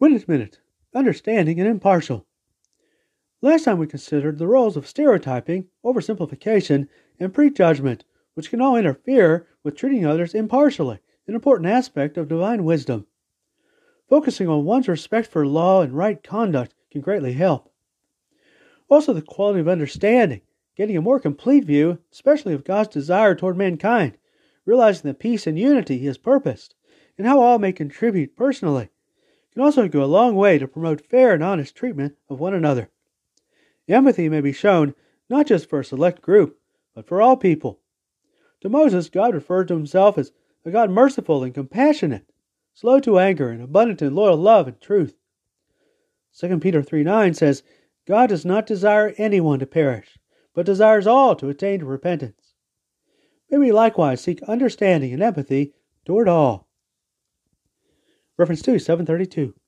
Witness Minute Understanding and Impartial. Last time we considered the roles of stereotyping, oversimplification, and prejudgment, which can all interfere with treating others impartially, an important aspect of divine wisdom. Focusing on one's respect for law and right conduct can greatly help. Also, the quality of understanding, getting a more complete view, especially of God's desire toward mankind, realizing the peace and unity He has purposed, and how all may contribute personally, can also go a long way to promote fair and honest treatment of one another. Empathy may be shown not just for a select group, but for all people. To Moses, God referred to himself as a God merciful and compassionate, slow to anger, and abundant in loyal love and truth. 2 Peter 3 9 says, God does not desire anyone to perish, but desires all to attain to repentance. May we likewise seek understanding and empathy toward all. Reference 2, 732.